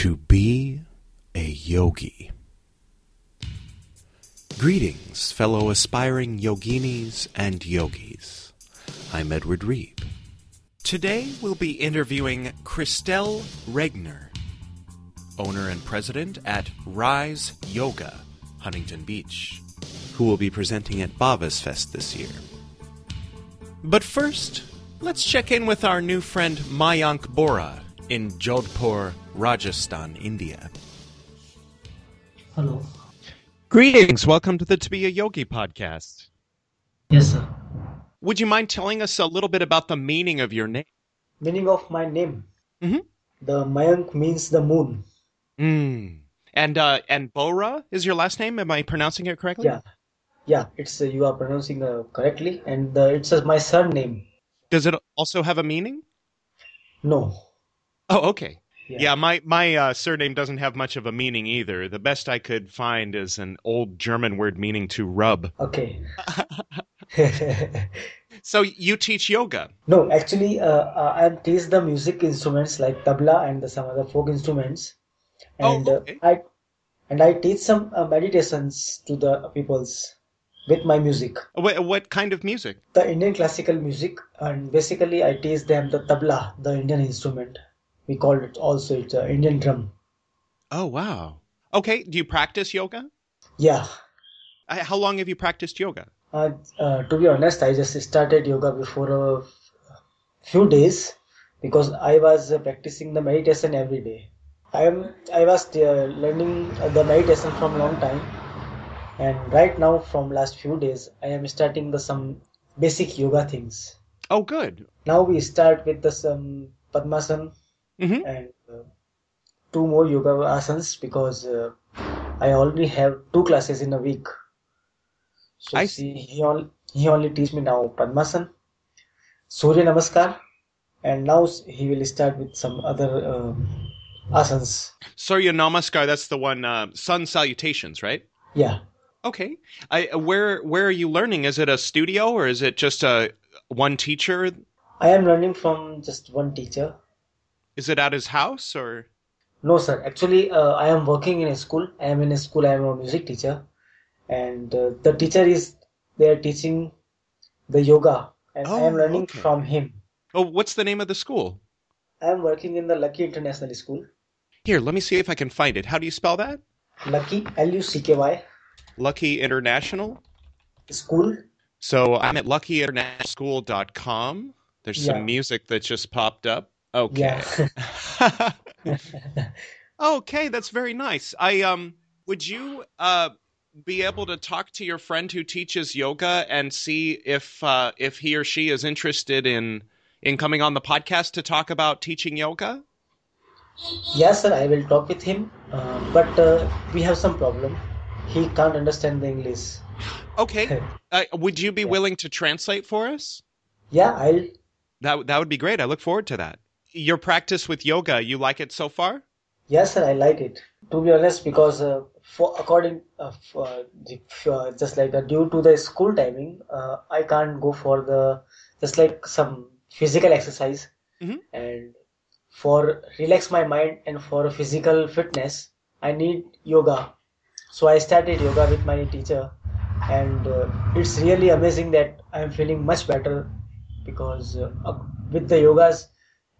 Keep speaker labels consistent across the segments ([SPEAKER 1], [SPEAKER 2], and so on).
[SPEAKER 1] To be a yogi. Greetings, fellow aspiring yoginis and yogis. I'm Edward Reed. Today we'll be interviewing Christelle Regner, owner and president at Rise Yoga, Huntington Beach, who will be presenting at Bhavas Fest this year. But first, let's check in with our new friend Mayank Bora in Jodhpur, Rajasthan, India.
[SPEAKER 2] Hello.
[SPEAKER 1] Greetings. Welcome to the To Be a Yogi podcast.
[SPEAKER 2] Yes, sir.
[SPEAKER 1] Would you mind telling us a little bit about the meaning of your name?
[SPEAKER 2] Meaning of my name.
[SPEAKER 1] Mhm.
[SPEAKER 2] The Mayank means the moon.
[SPEAKER 1] Mm. And uh, and Bora is your last name. Am I pronouncing it correctly?
[SPEAKER 2] Yeah. Yeah, it's uh, you are pronouncing uh, correctly, and uh, it's uh, my surname.
[SPEAKER 1] Does it also have a meaning?
[SPEAKER 2] No.
[SPEAKER 1] Oh, okay.
[SPEAKER 2] Yeah.
[SPEAKER 1] Yeah, my my uh, surname doesn't have much of a meaning either. The best I could find is an old German word meaning to rub.
[SPEAKER 2] Okay.
[SPEAKER 1] So you teach yoga.
[SPEAKER 2] no, actually, uh, uh, I teach the music instruments like tabla and the, some other folk instruments,
[SPEAKER 1] Oh,
[SPEAKER 2] and
[SPEAKER 1] okay.
[SPEAKER 2] uh, I and I teach some uh, meditations to the peoples with my music.
[SPEAKER 1] What, what kind of music?
[SPEAKER 2] the Indian classical music, and basically I teach them the tabla, the Indian instrument. We call it also it's a Indian drum.
[SPEAKER 1] Oh, wow. Okay. Do you practice yoga?
[SPEAKER 2] Yeah.
[SPEAKER 1] Uh, How long have you practiced yoga?
[SPEAKER 2] Uh, uh, to be honest, I just started yoga before a few days because I was uh, practicing the meditation every day. I am I was uh, learning uh, the meditation from long time, and right now from last few days I am starting the some basic yoga things.
[SPEAKER 1] Oh, good.
[SPEAKER 2] Now we start with the some Padmasana
[SPEAKER 1] hmm
[SPEAKER 2] and uh, two more yoga asanas because uh, I already have two classes in a week. So
[SPEAKER 1] I
[SPEAKER 2] see, he only he only teach me now Padmasana, Surya Namaskar, and now he will start with some other um asanas.
[SPEAKER 1] Surya Namaskar, that's the one, uh, sun salutations, right?
[SPEAKER 2] Yeah,
[SPEAKER 1] Okay. I, uh, where where are you learning? Is it a studio or is it just a one teacher?
[SPEAKER 2] I am learning from just one teacher.
[SPEAKER 1] Is it at his house or?
[SPEAKER 2] No, sir. Actually, uh, I am working in a school. I am in a school. I am a music teacher, and uh, the teacher is they are teaching the yoga, and I am
[SPEAKER 1] Oh,
[SPEAKER 2] learning
[SPEAKER 1] okay.
[SPEAKER 2] from him.
[SPEAKER 1] Oh, what's the name of the school?
[SPEAKER 2] I am working in the Lucky International School.
[SPEAKER 1] Here, let me see if I can find it. How do you spell that?
[SPEAKER 2] Lucky L U C K Y
[SPEAKER 1] Lucky International.
[SPEAKER 2] School.
[SPEAKER 1] So I'm at luckyinternationalschool.com. There's
[SPEAKER 2] Yeah.
[SPEAKER 1] some music that just popped up. Okay.
[SPEAKER 2] Yeah.
[SPEAKER 1] okay, that's very nice. I um would you uh be able to talk to your friend who teaches yoga and see if uh if he or she is interested in in coming on the podcast to talk about teaching yoga?
[SPEAKER 2] yes, sir. I will talk with him, uh, but uh, we have some problem. He can't understand the English.
[SPEAKER 1] Okay. Uh, would you be
[SPEAKER 2] Yeah.
[SPEAKER 1] willing to translate for us?
[SPEAKER 2] Yeah, I'll.
[SPEAKER 1] That that would be great. I look forward to that. Your practice with yoga, you like it so far?
[SPEAKER 2] Yes, sir. I like it. To be honest, because uh, for according uh, for the, uh, just like uh, due to the school timing, uh, I can't go for the just like some physical exercise,
[SPEAKER 1] Mhm.
[SPEAKER 2] and for relax my mind and for physical fitness, I need yoga. So I started yoga with my teacher, and uh, it's really amazing that I am feeling much better because uh, with the yogas,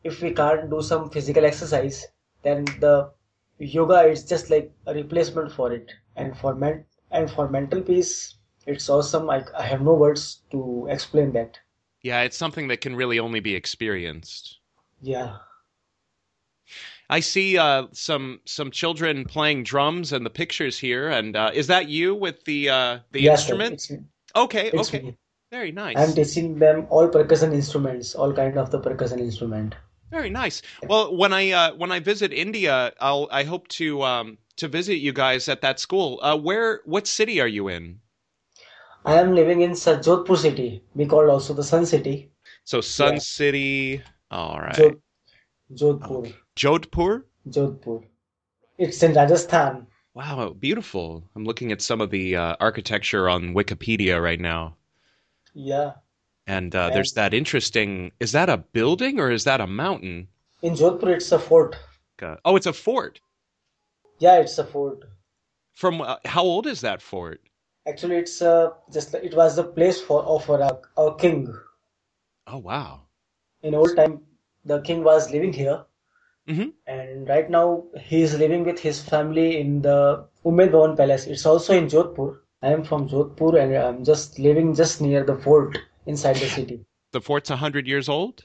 [SPEAKER 2] if we can't do some physical exercise, then the yoga is just like a replacement for it. And for men and for mental peace, it's awesome. I, I have no words to explain that.
[SPEAKER 1] Yeah, it's something that can really only be experienced.
[SPEAKER 2] Yeah.
[SPEAKER 1] I see uh, some some children playing drums and the pictures here. And uh, is that you with the uh, the
[SPEAKER 2] Yes, sir.
[SPEAKER 1] instrument?
[SPEAKER 2] It's,
[SPEAKER 1] Okay,
[SPEAKER 2] it's
[SPEAKER 1] okay,
[SPEAKER 2] me.
[SPEAKER 1] very nice,
[SPEAKER 2] I'm teaching them all percussion instruments, all kind of the percussion instrument.
[SPEAKER 1] Very nice. Well, when I uh, when I visit India, I'll I hope to um, to visit you guys at that school. Uh, where what city are you in?
[SPEAKER 2] I am living in Jodhpur city. We call also the Sun City.
[SPEAKER 1] So Sun
[SPEAKER 2] Yeah.
[SPEAKER 1] City. All right,
[SPEAKER 2] Jod- Jodhpur.
[SPEAKER 1] Jodhpur.
[SPEAKER 2] Jodhpur. It's in Rajasthan.
[SPEAKER 1] Wow, beautiful. I'm looking at some of the uh, architecture on Wikipedia right now.
[SPEAKER 2] Yeah.
[SPEAKER 1] And uh, there's that interesting. Is that a building or is that a mountain?
[SPEAKER 2] In Jodhpur, it's a fort.
[SPEAKER 1] Uh, oh, it's a fort.
[SPEAKER 2] Yeah, it's a fort.
[SPEAKER 1] From uh, how old is that fort?
[SPEAKER 2] Actually, it's uh, just it was the place for of our, our king.
[SPEAKER 1] Oh wow.
[SPEAKER 2] In old time, the king was living here,
[SPEAKER 1] hmm
[SPEAKER 2] and right now he is living with his family in the Umaid Bhawan Palace. It's also in Jodhpur. I am from Jodhpur, and I'm just living just near the fort inside the city.
[SPEAKER 1] The fort's a hundred years old.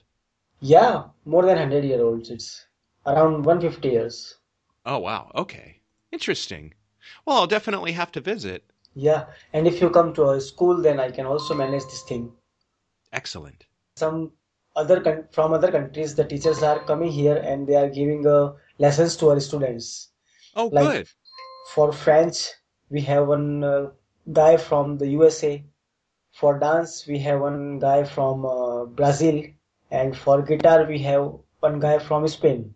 [SPEAKER 2] Yeah, more than 100 year olds. It's around 150 years.
[SPEAKER 1] Oh wow. Okay. Interesting. Well, I'll definitely have to visit.
[SPEAKER 2] Yeah, and if you come to a school, then I can also manage this thing.
[SPEAKER 1] Excellent.
[SPEAKER 2] Some other coun- from other countries, the teachers are coming here and they are giving uh, lessons to our students.
[SPEAKER 1] Oh,
[SPEAKER 2] Like
[SPEAKER 1] good.
[SPEAKER 2] for French, we have one uh, guy from the USA. For dance, we have one guy from uh, Brazil, and for guitar, we have one guy from Spain.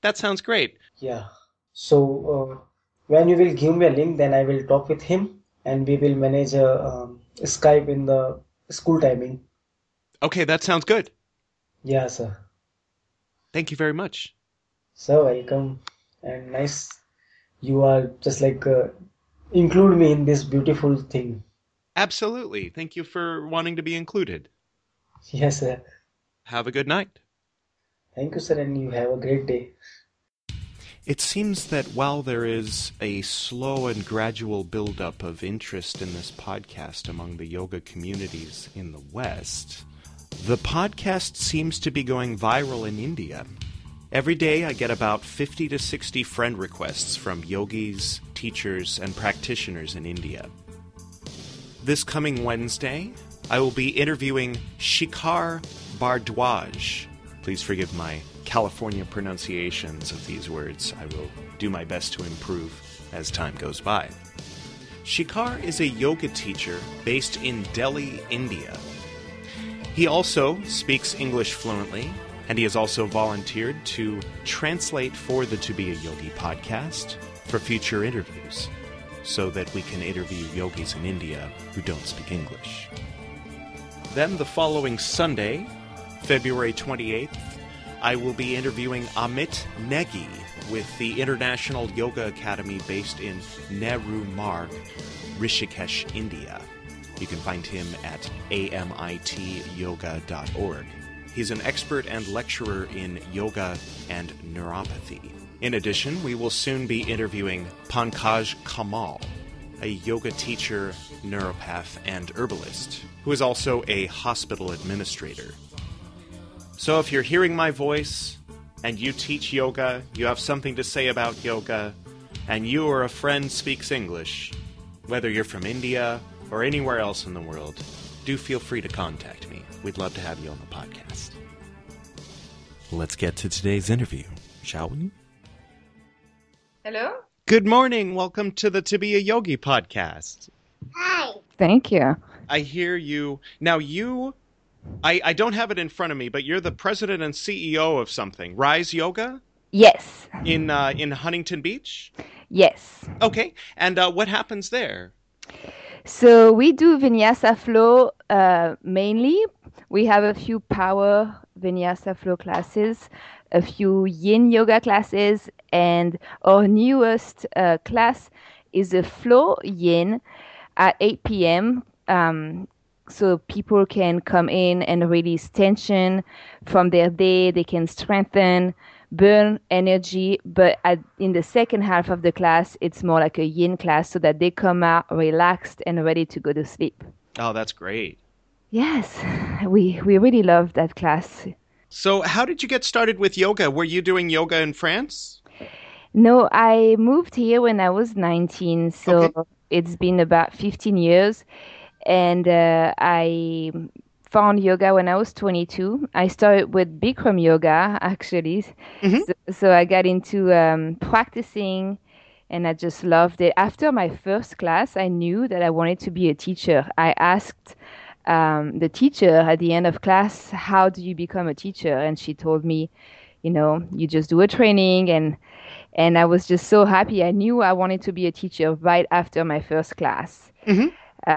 [SPEAKER 1] That sounds great.
[SPEAKER 2] Yeah. So uh, when you will give me a link, then I will talk with him and we will manage a um, Skype in the school timing.
[SPEAKER 1] Okay, that sounds good.
[SPEAKER 2] Yeah, sir.
[SPEAKER 1] Thank you very much.
[SPEAKER 2] So welcome and nice. You are just like uh, include me in this beautiful thing.
[SPEAKER 1] Absolutely. Thank you for wanting to be included.
[SPEAKER 2] Yes, sir.
[SPEAKER 1] Have a good night.
[SPEAKER 2] Thank you, sir, and you have a great day.
[SPEAKER 1] It seems that while there is a slow and gradual buildup of interest in this podcast among the yoga communities in the West, the podcast seems to be going viral in India. Every day I get about 50 to 60 friend requests from yogis, teachers, and practitioners in India. This coming Wednesday, I will be interviewing Shikhar Bhardwaj. Please forgive my California pronunciations of these words. I will do my best to improve as time goes by. Shikhar is a yoga teacher based in Delhi, India. He also speaks English fluently, and he has also volunteered to translate for the To Be a Yogi podcast for future interviews so that we can interview yogis in India who don't speak English. Then the following Sunday, February 28th, I will be interviewing Amit Negi with the International Yoga Academy based in Nehru Marg, Rishikesh, India. You can find him at amityoga.org. He's an expert and lecturer in yoga and naturopathy. In addition, we will soon be interviewing Pankaj Kamal, a yoga teacher, naturopath, and herbalist, who is also a hospital administrator. So if you're hearing my voice and you teach yoga, you have something to say about yoga, and you or a friend speaks English, whether you're from India or anywhere else in the world, do feel free to contact me. We'd love to have you on the podcast. Let's get to today's interview, shall we?
[SPEAKER 3] Hello?
[SPEAKER 1] Good morning. Welcome to the To Be a Yogi podcast. Hi.
[SPEAKER 3] Thank you.
[SPEAKER 1] I hear you. Now, you, I, I don't have it in front of me, but you're the president and CEO of something, Rise Yoga
[SPEAKER 3] Yes.
[SPEAKER 1] in uh, in Huntington Beach.
[SPEAKER 3] Yes.
[SPEAKER 1] Okay, and uh, what happens there?
[SPEAKER 3] So we do vinyasa flow uh, mainly. We have a few power vinyasa flow classes, a few yin yoga classes, and our newest uh, class is a flow yin at 8 p.m. Um, so people can come in and release tension from their day. They can strengthen, burn energy. But at, in the second half of the class, it's more like a yin class so that they come out relaxed and ready to go to sleep.
[SPEAKER 1] Oh, that's great.
[SPEAKER 3] Yes, we, we really love that class.
[SPEAKER 1] So, how did you get started with yoga? Were you doing yoga in France?
[SPEAKER 3] No, I moved here when I was 19, so
[SPEAKER 1] Okay.
[SPEAKER 3] it's been about 15 years. And uh, I found yoga when I was 22. I started with Bikram yoga, actually.
[SPEAKER 1] Mhm.
[SPEAKER 3] So, so I got into um, practicing and I just loved it. After my first class, I knew that I wanted to be a teacher. I asked um, the teacher at the end of class, How do you become a teacher? And she told me, You know, you just do a training and and I was just so happy. I knew I wanted to be a teacher right after my first class.
[SPEAKER 1] Mhm.
[SPEAKER 3] Uh,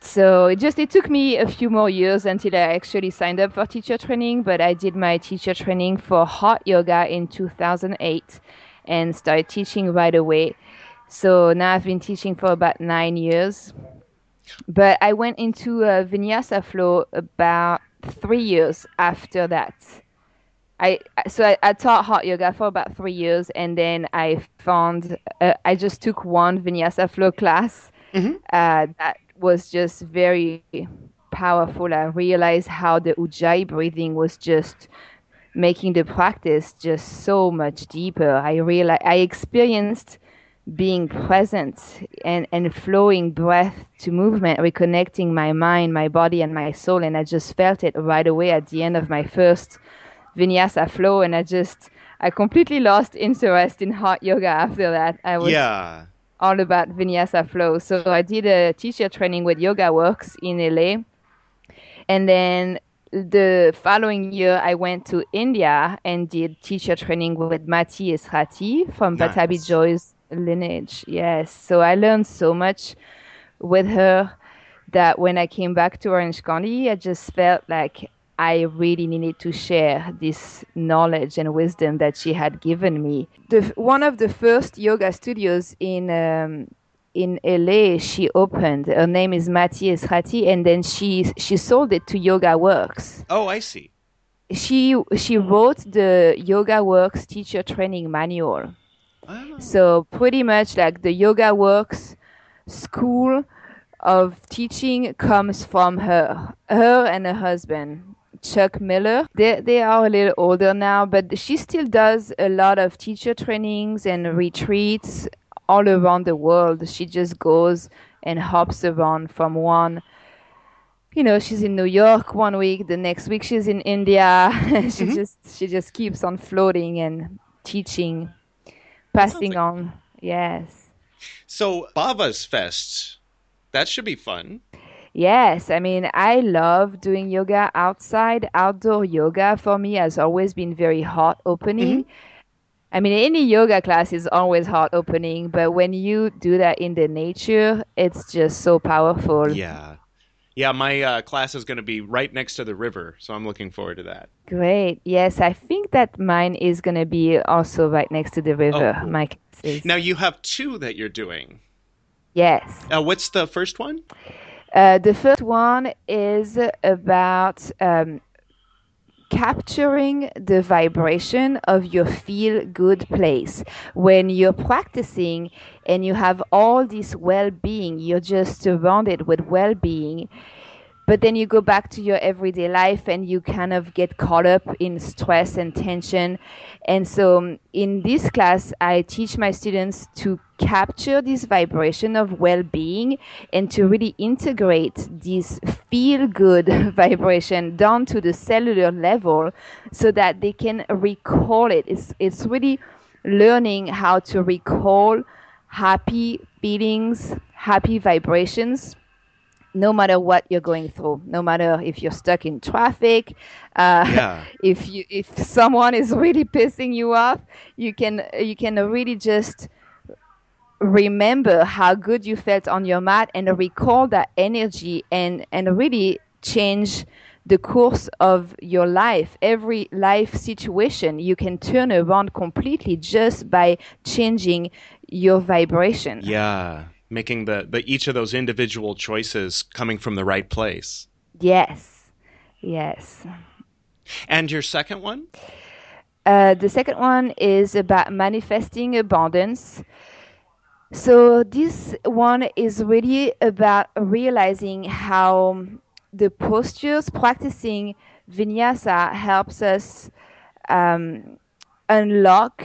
[SPEAKER 3] so it just it took me a few more years until I actually signed up for teacher training. But I did my teacher training for hot yoga in 2008, and started teaching right away. So now I've been teaching for about nine years. But I went into uh, Vinyasa flow about three years after that. I so I, I, taught hot yoga for about three years, and then I found uh, I just took one Vinyasa flow class mm-hmm. uh, that was just very powerful. I realized how the Ujjayi breathing was just making the practice just so much deeper. I realized I experienced being present and, and flowing breath to movement, reconnecting my mind, my body, and my soul. And I just felt it right away at the end of my first vinyasa flow. And I just, I completely lost interest in hot yoga after that. I was
[SPEAKER 1] yeah.
[SPEAKER 3] all about vinyasa flow. So I did a teacher training with Yoga Works in LA. And then the following year, I went to India and did teacher training with Maty Ezraty from nice. Pattabhi Jois lineage. Yes. So I learned so much with her that when I came back to Orange County, I just felt like I really needed to share this knowledge and wisdom that she had given me. The, one of the first yoga studios in um, in LA, she opened. Her name is Maty Ezraty, and then she she sold it to Yoga Works.
[SPEAKER 1] Oh, I see.
[SPEAKER 3] She she wrote the Yoga Works teacher training manual. Oh. So pretty much like the Yoga Works school of teaching comes from her, her and her husband. Chuck Miller. They they are a little older now, but she still does a lot of teacher trainings and retreats all around the world. She just goes and hops around from one you know she's in new york one week the next week she's in india she mm-hmm. just she just keeps on floating and teaching passing like... on. Yes.
[SPEAKER 1] So Bhava's Fest, that should be fun.
[SPEAKER 3] Yes, I mean, I love doing yoga outside. Outdoor yoga for me has always been very heart opening. Mm-hmm. I mean, any yoga class is always heart opening, but when you do that in the nature, it's just so powerful.
[SPEAKER 1] Yeah. Yeah, my uh, class is going to be right next to the river, so I'm looking forward to that.
[SPEAKER 3] Great. Yes, I think that mine is going to be also right next to the river. Oh, cool. My
[SPEAKER 1] Now you have two that you're doing.
[SPEAKER 3] Yes.
[SPEAKER 1] Uh, what's the first one?
[SPEAKER 3] Uh, the first one is about um, capturing the vibration of your feel good place. When you're practicing and you have all this well being, you're just surrounded with well being but then you go back to your everyday life and you kind of get caught up in stress and tension. And so um, in this class i teach my students to capture this vibration of well-being and to really integrate this feel good vibration down to the cellular level so that they can recall it. It's it's really learning how to recall happy feelings happy vibrations no matter what you're going through, no matter if you're stuck in traffic, uh, yeah. if you if someone is really pissing you off, you can you can really just remember how good you felt on your mat and recall that energy and and really change the course of your life. Every life situation you can turn around completely just by changing your vibration.
[SPEAKER 1] Yeah making the, the each of those individual choices coming from the right place.
[SPEAKER 3] Yes. Yes.
[SPEAKER 1] And your second one?
[SPEAKER 3] Uh, the second one is about manifesting abundance. So, this one is really about realizing how the postures, practicing vinyasa helps us um, unlock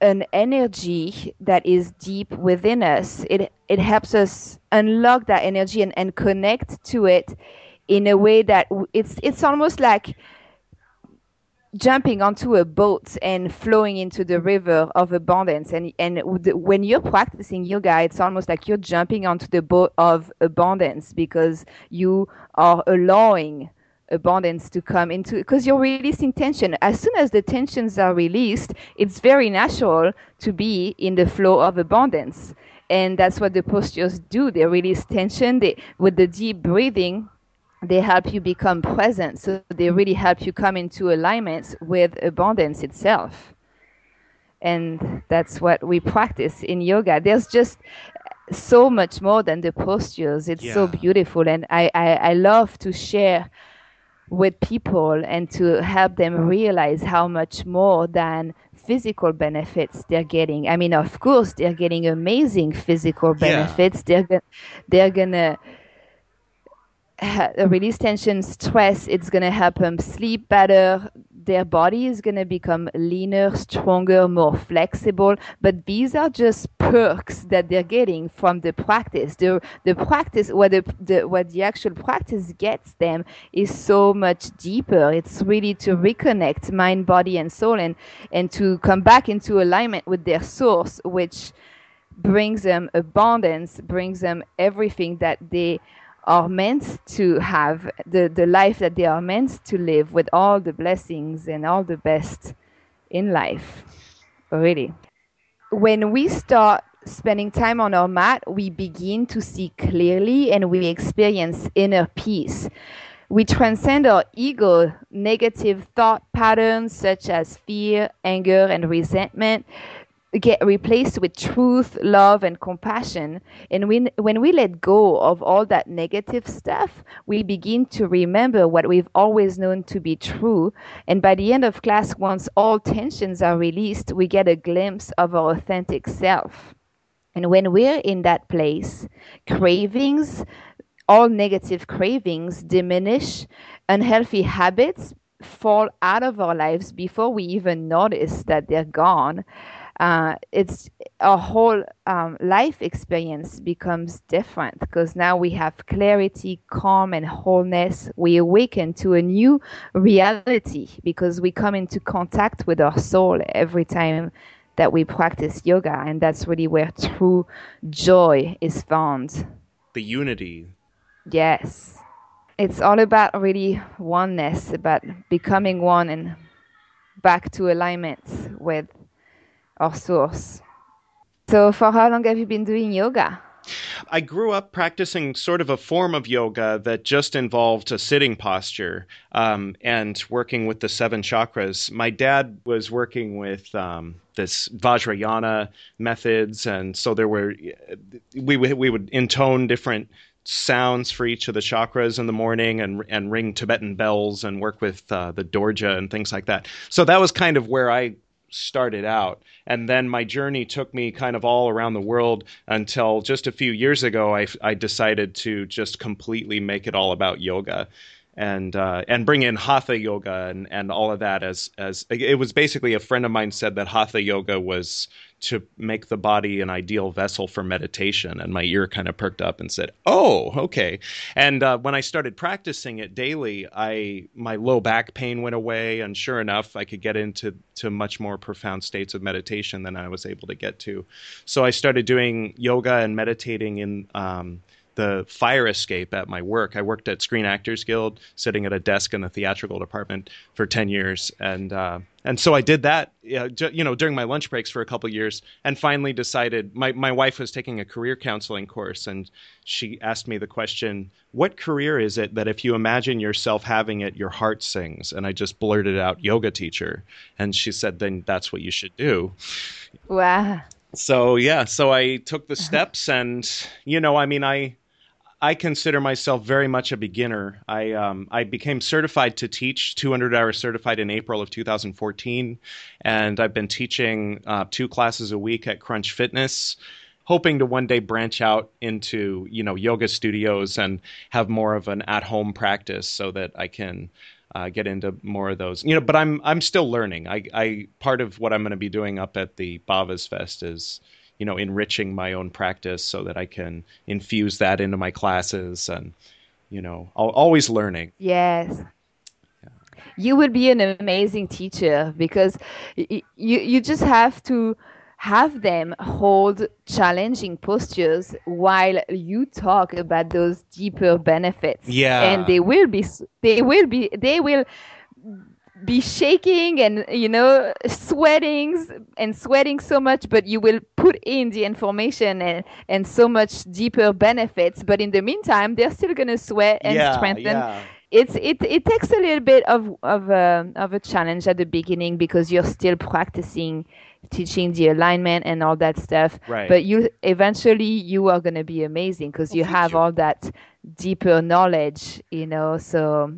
[SPEAKER 3] an energy that is deep within us. It it helps us unlock that energy and, and connect to it in a way that it's it's almost like jumping onto a boat and flowing into the river of abundance and and when you're practicing yoga it's almost like you're jumping onto the boat of abundance because you are allowing abundance to come into because you're releasing tension. As soon as the tensions are released it's very natural to be in the flow of abundance. And that's what the postures do. They release tension. They with the deep breathing they help you become present. So they really help you come into alignment with abundance itself. And that's what we practice in yoga. There's just so much more than the postures. It's yeah. so beautiful. And I, I i love to share with people and to help them realize how much more than physical benefits they're getting. I mean, of course, they're getting amazing physical benefits. Yeah. They're they're gonna release tension, stress. It's gonna help them sleep better. Their body is gonna become leaner, stronger, more flexible. But these are just perks that they're getting from the practice. The the practice, what the, the what the actual practice gets them is so much deeper. It's really to reconnect mind, body, and soul, and and to come back into alignment with their source, which brings them abundance, brings them everything that they are meant to have the, the life that they are meant to live with all the blessings and all the best in life. Really. When we start spending time on our mat, we begin to see clearly and we experience inner peace. We transcend our ego negative thought patterns such as fear, anger, and resentment get replaced with truth, love, and compassion. And when, when we let go of all that negative stuff, we begin to remember what we've always known to be true. And by the end of class, once all tensions are released, we get a glimpse of our authentic self. And when we're in that place, cravings, all negative cravings diminish, unhealthy habits fall out of our lives before we even notice that they're gone uh, it's a whole um, life experience becomes different because now we have clarity, calm, and wholeness. We awaken to a new reality because we come into contact with our soul every time that we practice yoga, and that's really where true joy is found.
[SPEAKER 1] The unity.
[SPEAKER 3] Yes. It's all about really oneness, about becoming one and back to alignment with our source. So, for how long have you been doing yoga?
[SPEAKER 1] I grew up practicing sort of a form of yoga that just involved a sitting posture um, and working with the seven chakras. My dad was working with um, this Vajrayana methods, and so there were we we would intone different sounds for each of the chakras in the morning and and ring Tibetan bells and work with uh, the dorje and things like that. So that was kind of where I started out. And then my journey took me kind of all around the world until just a few years ago, I, I decided to just completely make it all about yoga. And uh, and bring in hatha yoga and, and all of that as as it was basically a friend of mine said that hatha yoga was to make the body an ideal vessel for meditation. And my ear kind of perked up and said, "Oh, okay." And uh, when I started practicing it daily, I my low back pain went away, and sure enough, I could get into to much more profound states of meditation than I was able to get to. So I started doing yoga and meditating in. Um, the fire escape at my work. I worked at Screen Actors Guild, sitting at a desk in the theatrical department for ten years, and uh, and so I did that, you know, during my lunch breaks for a couple years, and finally decided. My my wife was taking a career counseling course, and she asked me the question, "What career is it that if you imagine yourself having it, your heart sings?" And I just blurted out, "Yoga teacher," and she said, "Then that's what you should do."
[SPEAKER 3] Wow.
[SPEAKER 1] So yeah, so I took the steps, and you know, I mean, I I consider myself very much a beginner. I um, I became certified to teach, 200 hours certified in April of 2014, and I've been teaching uh, two classes a week at Crunch Fitness, hoping to one day branch out into you know yoga studios and have more of an at-home practice so that I can. Uh, get into more of those, you know. But I'm I'm still learning. I, I part of what I'm going to be doing up at the Bhavas Fest is you know enriching my own practice so that I can infuse that into my classes and you know always learning.
[SPEAKER 3] Yes. You would be an amazing teacher because you you just have to have them hold challenging postures while you talk about those deeper benefits.
[SPEAKER 1] Yeah.
[SPEAKER 3] And they will be they will be they will be shaking and you know sweating and sweating so much but you will put in the information and and so much deeper benefits but in the meantime they're still going to sweat and
[SPEAKER 1] yeah,
[SPEAKER 3] strengthen
[SPEAKER 1] yeah.
[SPEAKER 3] it's it it takes a little bit of of a, of a challenge at the beginning because you're still practicing teaching the alignment and all that stuff.
[SPEAKER 1] Right.
[SPEAKER 3] But you eventually you are going to be amazing because you have all that deeper knowledge, you know. So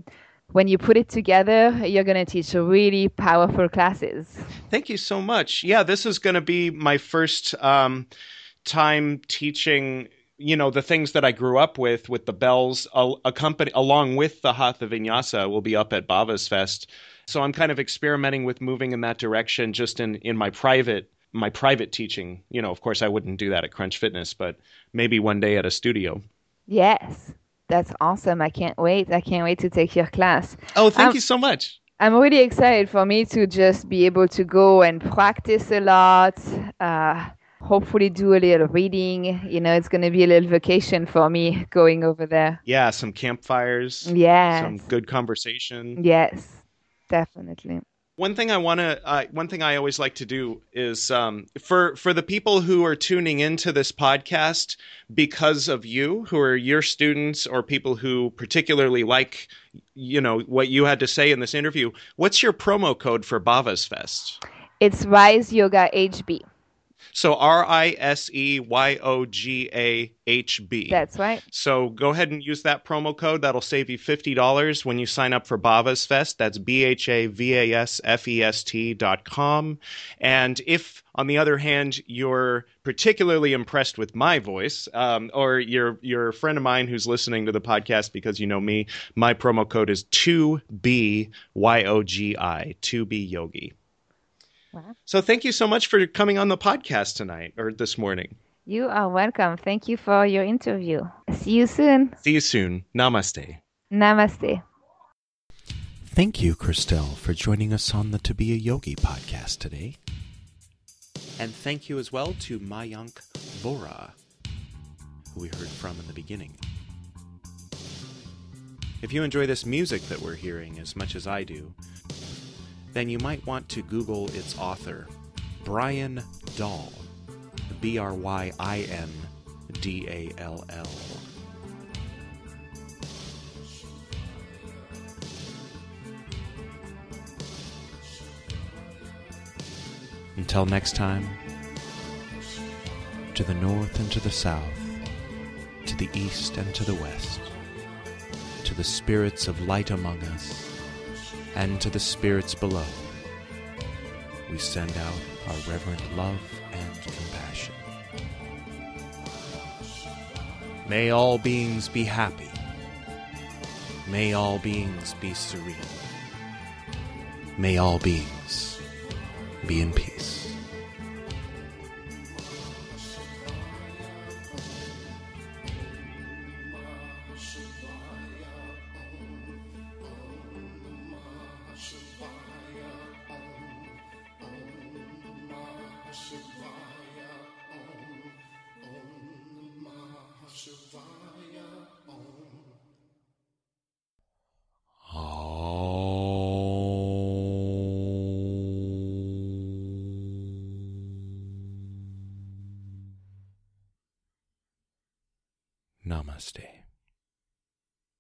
[SPEAKER 3] when you put it together, you're going to teach really powerful classes.
[SPEAKER 1] Thank you so much. Yeah, this is going to be my first um, time teaching. You know the things that I grew up with, with the bells, a, a company along with the Hatha Vinyasa will be up at Bhavas Fest. So I'm kind of experimenting with moving in that direction, just in in my private my private teaching. You know, of course, I wouldn't do that at Crunch Fitness, but maybe one day at a studio.
[SPEAKER 3] Yes. That's awesome. I can't wait. I can't wait to take your class.
[SPEAKER 1] Oh, thank you so much.
[SPEAKER 3] I'm really excited for me to just be able to go and practice a lot. Uh, hopefully, do a little reading. You know, it's going to be a little vacation for me going over there.
[SPEAKER 1] Yeah, some campfires,
[SPEAKER 3] Yes.
[SPEAKER 1] some good conversation.
[SPEAKER 3] Yes, definitely.
[SPEAKER 1] One thing I want to, uh, one thing I always like to do is um, for for the people who are tuning into this podcast because of you, who are your students or people who particularly like, you know, what you had to say in this interview. What's your promo code for Bhava's Fest?
[SPEAKER 3] It's Rise Yoga HB.
[SPEAKER 1] So R I S E Y O G A H B.
[SPEAKER 3] That's right.
[SPEAKER 1] So go ahead and use that promo code. That'll save you fifty dollars when you sign up for Bhava's Fest. That's B H A V A S F E S T dot com. And if, on the other hand, you're particularly impressed with my voice, um, or you're you're a friend of mine who's listening to the podcast because you know me, my promo code is two B Y O G I, two B Yogi.
[SPEAKER 3] Wow.
[SPEAKER 1] So thank you so much for coming on the podcast tonight or this morning.
[SPEAKER 3] You are welcome. Thank you for your interview. See you soon.
[SPEAKER 1] See you soon. Namaste.
[SPEAKER 3] Namaste.
[SPEAKER 1] Thank you, Christelle, for joining us on the To Be a Yogi podcast today. And thank you as well to Mayank Vora, who we heard from in the beginning. If you enjoy this music that we're hearing as much as I do, then you might want to Google its author, Bryin Dall. B R Y I N D A L L. Until next time, to the north and to the south, to the east and to the west, to the spirits of light among us, and to the spirits below, we send out our reverent love and compassion. May all beings be happy. May all beings be serene. May all beings be in peace.